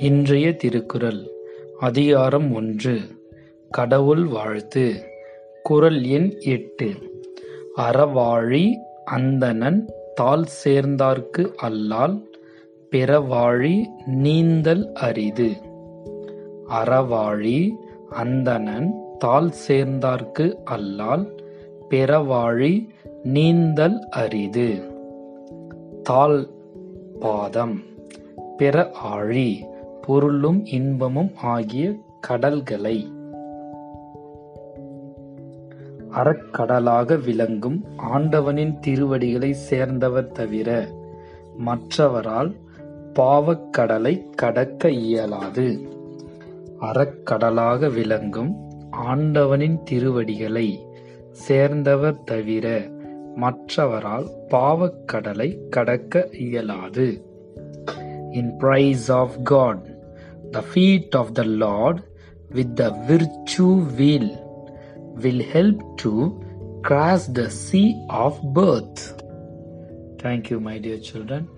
இன்றைய திருக்குறள். அதிகாரம் ஒன்று. கடவுள் வாழ்த்து. குறள் எண் எட்டு. அறவாழி அந்தணன் தாள் சேர்ந்தார்க்கு அல்லால் பிறவாழி நீந்தல் அரிது. அறவாழி அந்தணன் தாள் சேர்ந்தார்க்கு அல்லால் பிறவாழி நீந்தல் அரிது. தால் பாதம். பிற ஆழி பொருளும் இன்பமும் ஆகிய கடல்களை. அறக்கடலாக விளங்கும் ஆண்டவனின் திருவடிகளை சேர்ந்தவர் தவிர மற்றவரால் பாவக்கடலை கடக்க இயலாது. அறக்கடலாக விளங்கும் ஆண்டவனின் திருவடிகளை சேர்ந்தவர் தவிர மற்றவரால் பாவக்கடலை கடக்க இயலாது. In praise of God The feet of the Lord with the virtue wheel will help to cross the sea of birth. Thank you, my dear children.